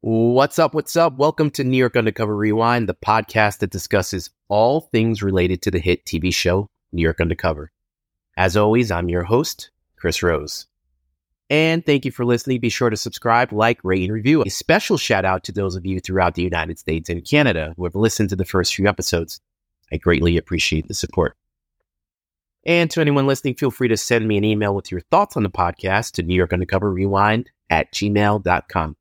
What's up? What's up? Welcome to New York Undercover Rewind, the podcast that discusses all things related to the hit TV show New York Undercover. As always, I'm your host, Chris Rose. And thank you for listening. Be sure to subscribe, like, rate, and review. A special shout out to those of you throughout the United States and Canada who have listened to the first few episodes. I greatly appreciate the support. And to anyone listening, feel free to send me an email with your thoughts on the podcast to New York Undercover Rewind at gmail.com.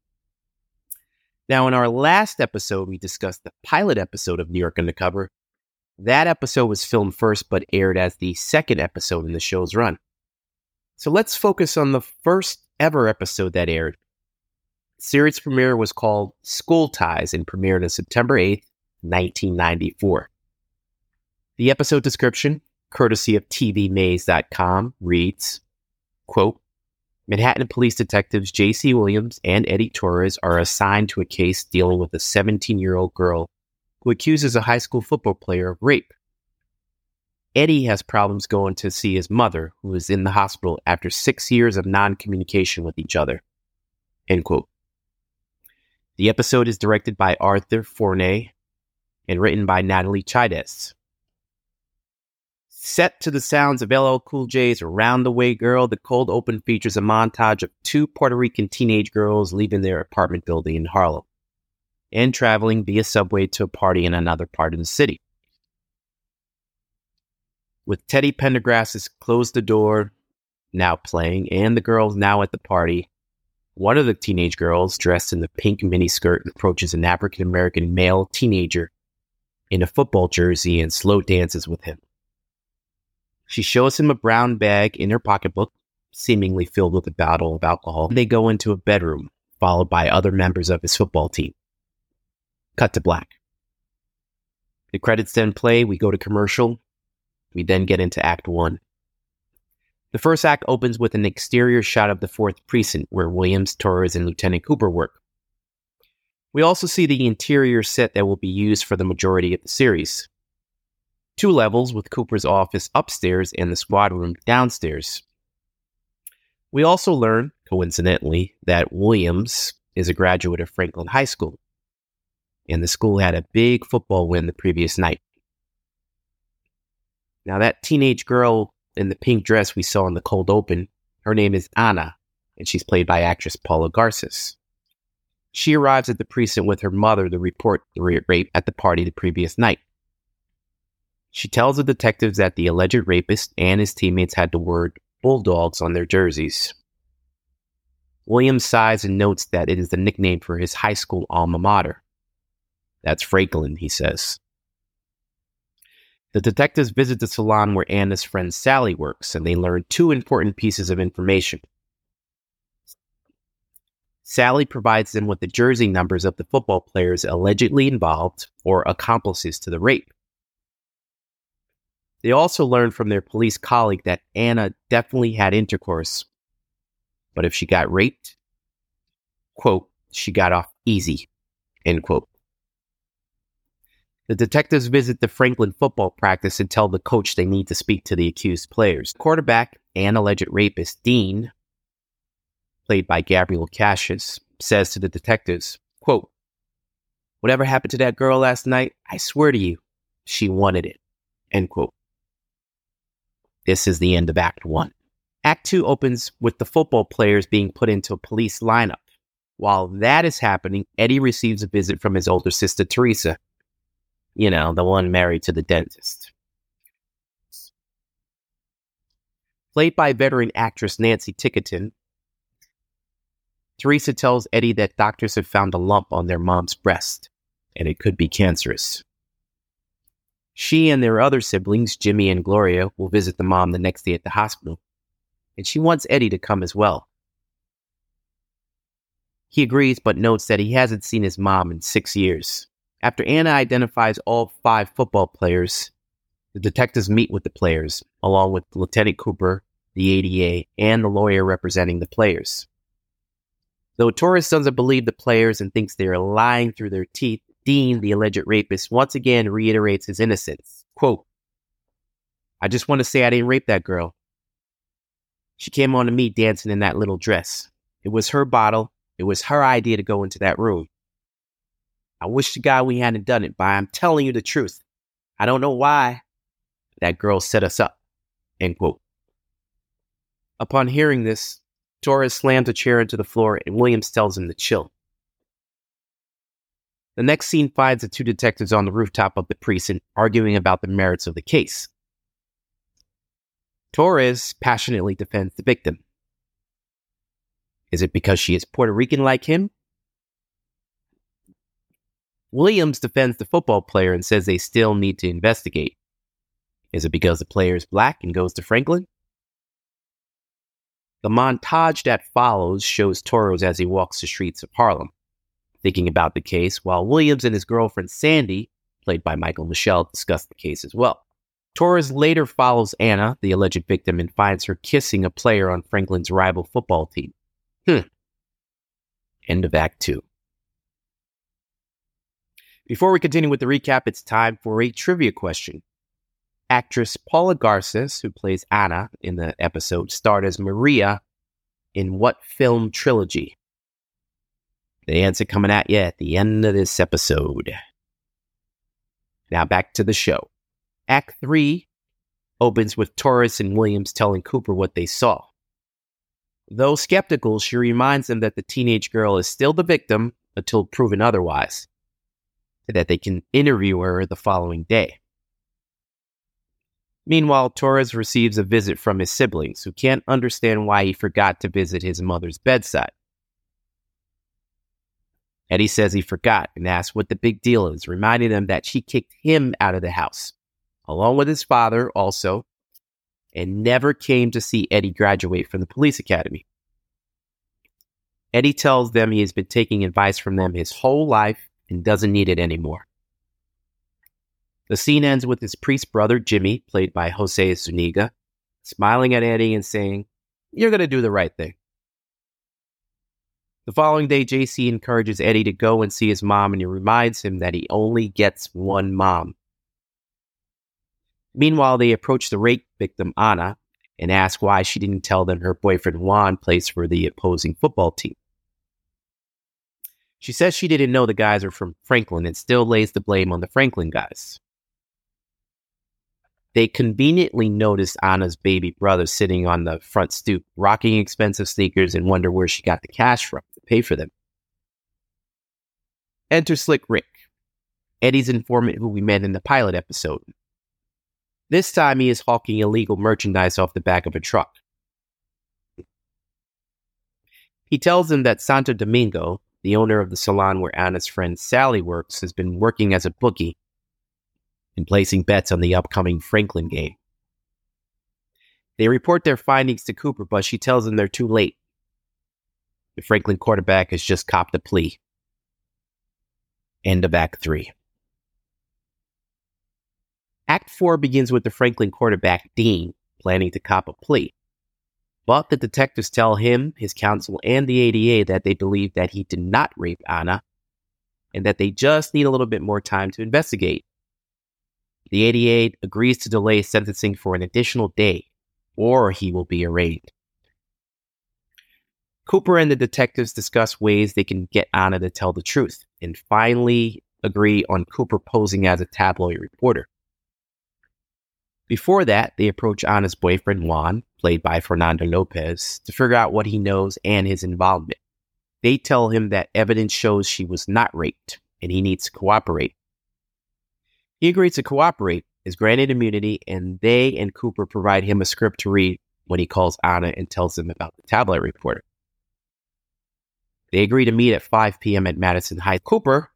Now, in our last episode, we discussed the pilot episode of New York Undercover. That episode was filmed first but aired as the second episode in the show's run. So let's focus on the first ever episode that aired. Series premiere was called School Ties and premiered on September 8th, 1994. The episode description, courtesy of TVMaze.com, reads, quote, Manhattan police detectives J.C. Williams and Eddie Torres are assigned to a case dealing with a 17 year old girl who accuses a high school football player of rape. Eddie has problems going to see his mother, who is in the hospital after six years of non communication with each other. End quote. The episode is directed by Arthur Forney and written by Natalie Chaidez. Set to the sounds of LL Cool J's Around the Way Girl, the cold open features a montage of two Puerto Rican teenage girls leaving their apartment building in Harlem and traveling via subway to a party in another part of the city. With Teddy Pendergrass's Close the Door now playing and the girls now at the party, one of the teenage girls, dressed in the pink miniskirt, approaches an African American male teenager in a football jersey and slow dances with him. She shows him a brown bag in her pocketbook, seemingly filled with a bottle of alcohol. They go into a bedroom, followed by other members of his football team. Cut to black. The credits then play, we go to commercial, we then get into Act 1. The first act opens with an exterior shot of the 4th Precinct, where Williams, Torres, and Lieutenant Cooper work. We also see the interior set that will be used for the majority of the series. Two levels with Cooper's office upstairs and the squad room downstairs. We also learn, coincidentally, that Williams is a graduate of Franklin High School, and the school had a big football win the previous night. Now, that teenage girl in the pink dress we saw in the cold open, her name is Anna, and she's played by actress Paula Garces. She arrives at the precinct with her mother to report the rape at the party the previous night. She tells the detectives that the alleged rapist and his teammates had the word Bulldogs on their jerseys. Williams sighs and notes that it is the nickname for his high school alma mater. That's Franklin, he says. The detectives visit the salon where Anna's friend Sally works, and they learn two important pieces of information. Sally provides them with the jersey numbers of the football players allegedly involved or accomplices to the rape. They also learned from their police colleague that Anna definitely had intercourse, but if she got raped, quote, she got off easy, end quote. The detectives visit the Franklin football practice and tell the coach they need to speak to the accused players. Quarterback and alleged rapist Dean, played by Gabriel Casseus, says to the detectives, quote, Whatever happened to that girl last night, I swear to you, she wanted it. End quote. This is the end of Act 1. Act 2 opens with the football players being put into a police lineup. While that is happening, Eddie receives a visit from his older sister, Teresa, you know, the one married to the dentist. Played by veteran actress Nancy Ticotin, Teresa tells Eddie that doctors have found a lump on their mom's breast and it could be cancerous. She and their other siblings, Jimmy and Gloria, will visit the mom the next day at the hospital, and she wants Eddie to come as well. He agrees but notes that he hasn't seen his mom in six years. After Anna identifies all five football players, the detectives meet with the players, along with Lieutenant Cooper, the ADA, and the lawyer representing the players. Though Torres doesn't believe the players and thinks they are lying through their teeth, Dean, the alleged rapist, once again reiterates his innocence. Quote, I just want to say I didn't rape that girl. She came on to me dancing in that little dress. It was her bottle. It was her idea to go into that room. I wish to God we hadn't done it, but I'm telling you the truth. I don't know why that girl set us up. End quote. Upon hearing this, Torres slams a chair into the floor and Williams tells him to chill. The next scene finds the two detectives on the rooftop of the precinct arguing about the merits of the case. Torres passionately defends the victim. Is it because she is Puerto Rican like him? Williams defends the football player and says they still need to investigate. Is it because the player is black and goes to Franklin? The montage that follows shows Torres as he walks the streets of Harlem, thinking about the case, while Williams and his girlfriend Sandy, played by Michael Michele, discuss the case as well. Torres later follows Anna, the alleged victim, and finds her kissing a player on Franklin's rival football team. Hmm. End of Act 2. Before we continue with the recap, it's time for a trivia question. Actress Paula Garces, who plays Anna in the episode, starred as Maria in what film trilogy? The answer coming at you at the end of this episode. Now back to the show. Act 3 opens with Torres and Williams telling Cooper what they saw. Though skeptical, she reminds them that the teenage girl is still the victim until proven otherwise, so that they can interview her the following day. Meanwhile, Torres receives a visit from his siblings, who can't understand why he forgot to visit his mother's bedside. Eddie says he forgot and asks what the big deal is, reminding them that she kicked him out of the house, along with his father also, and never came to see Eddie graduate from the police academy. Eddie tells them he has been taking advice from them his whole life and doesn't need it anymore. The scene ends with his priest brother, Jimmy, played by Jose Zuniga, smiling at Eddie and saying, You're going to do the right thing. The following day, JC encourages Eddie to go and see his mom and he reminds him that he only gets one mom. Meanwhile, they approach the rape victim, Anna, and ask why she didn't tell them her boyfriend Juan plays for the opposing football team. She says she didn't know the guys are from Franklin and still lays the blame on the Franklin guys. They conveniently notice Anna's baby brother sitting on the front stoop, rocking expensive sneakers, and wonder where she got the cash from pay for them. Enter Slick Rick, Eddie's informant who we met in the pilot episode. This time he is hawking illegal merchandise off the back of a truck. He tells them that Santo Domingo, the owner of the salon where Anna's friend Sally works, has been working as a bookie and placing bets on the upcoming Franklin game. They report their findings to Cooper, but she tells them they're too late. The Franklin quarterback has just copped a plea. End of Act 3. Act 4 begins with the Franklin quarterback, Dean, planning to cop a plea. But the detectives tell him, his counsel, and the ADA that they believe that he did not rape Anna and that they just need a little bit more time to investigate. The ADA agrees to delay sentencing for an additional day, or he will be arraigned. Cooper and the detectives discuss ways they can get Anna to tell the truth, and finally agree on Cooper posing as a tabloid reporter. Before that, they approach Anna's boyfriend, Juan, played by Fernando Lopez, to figure out what he knows and his involvement. They tell him that evidence shows she was not raped, and he needs to cooperate. He agrees to cooperate, is granted immunity, and they and Cooper provide him a script to read when he calls Anna and tells him about the tabloid reporter. They agree to meet at 5 p.m. at Madison High. Cooper,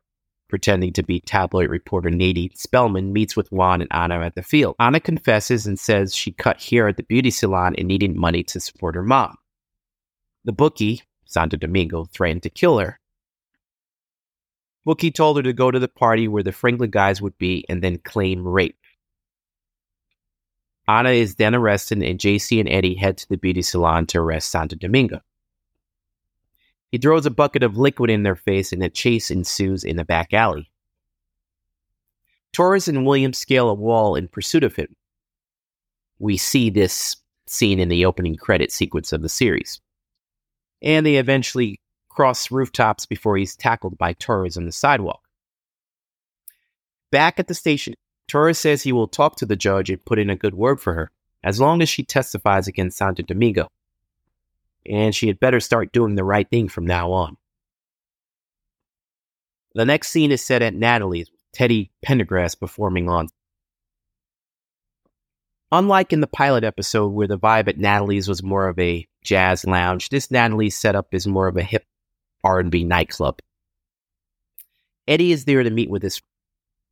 pretending to be tabloid reporter Nadine Spellman, meets with Juan and Anna at the field. Anna confesses and says she cut hair at the beauty salon and needed money to support her mom. The bookie, Santo Domingo, threatened to kill her, Bookie told her to go to the party where the Franklin guys would be and then claim rape. Anna is then arrested, and JC and Eddie head to the beauty salon to arrest Santo Domingo. He throws a bucket of liquid in their face, and a chase ensues in the back alley. Torres and Williams scale a wall in pursuit of him. We see this scene in the opening credit sequence of the series. And they eventually cross rooftops before he's tackled by Torres on the sidewalk. Back at the station, Torres says he will talk to the judge and put in a good word for her, as long as she testifies against Santo Domingo. And she had better start doing the right thing from now on. The next scene is set at Natalie's, Teddy Pendergrass performing on. Unlike in the pilot episode where the vibe at Natalie's was more of a jazz lounge, this Natalie's setup is more of a hip R&B nightclub. Eddie is there to meet with his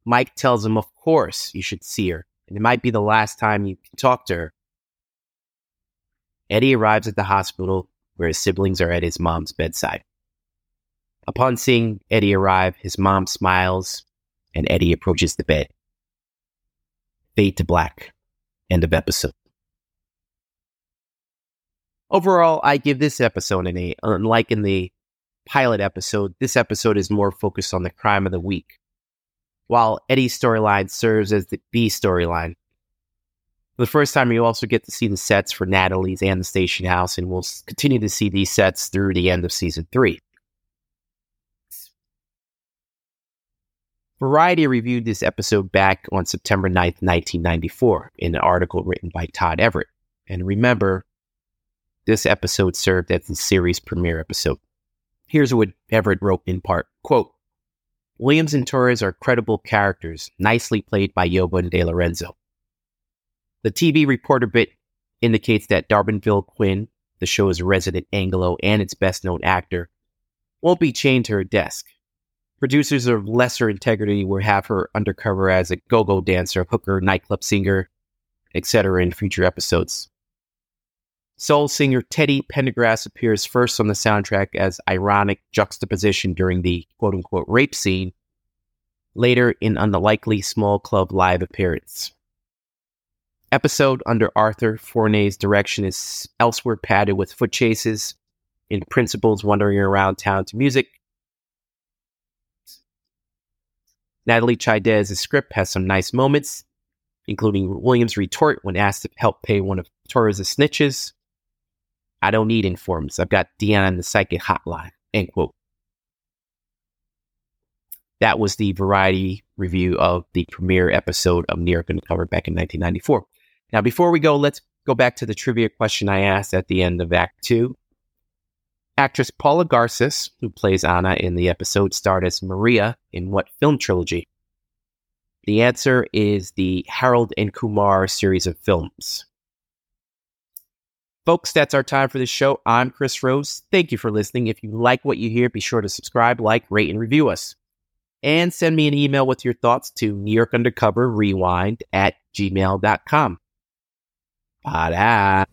Mike tells him, of course, you should see her, and it might be the last time you can talk to her. Eddie arrives at the hospital where his siblings are at his mom's bedside. Upon seeing Eddie arrive, his mom smiles and Eddie approaches the bed. Fade to black. End of episode. Overall, I give this episode an 8. Unlike in the pilot episode, this episode is more focused on the crime of the week while Eddie's storyline serves as the B storyline. The first time, you also get to see the sets for Natalie's and the station house, and we'll continue to see these sets through the end of season three. Variety reviewed this episode back on September 9th, 1994, in an article written by Todd Everett. And remember, this episode served as the series premiere episode. Here's what Everett wrote in part quote, Williams and Torres are credible characters, nicely played by Yoba and De Lorenzo. The TV reporter bit indicates that D'Arbanville Quinn, the show's resident Anglo and its best known actor, won't be chained to her desk. Producers of lesser integrity will have her undercover as a go go dancer, hooker, nightclub singer, etc. in future episodes. Soul singer Teddy Pendergrass appears first on the soundtrack as ironic juxtaposition during the quote unquote rape scene, later in an unlikely small club live appearance. Episode under Arthur Forney's direction is elsewhere padded with foot chases and principals wandering around town to music. Natalie Chaidez's script has some nice moments, including Williams' retort when asked to help pay one of Torres' snitches. I don't need informants. I've got Dionne in the psychic hotline. End quote. That was the variety review of the premiere episode of New York Undercover back in 1994. Now, before we go, let's go back to the trivia question I asked at the end of Act Two. Actress Paula Garces, who plays Anna in the episode, starred as Maria in what film trilogy? The answer is the Harold and Kumar series of films. Folks, that's our time for this show. I'm Chris Rose. Thank you for listening. If you like what you hear, be sure to subscribe, like, rate, and review us. And send me an email with your thoughts to New York Undercover Rewind at gmail.com. Bye.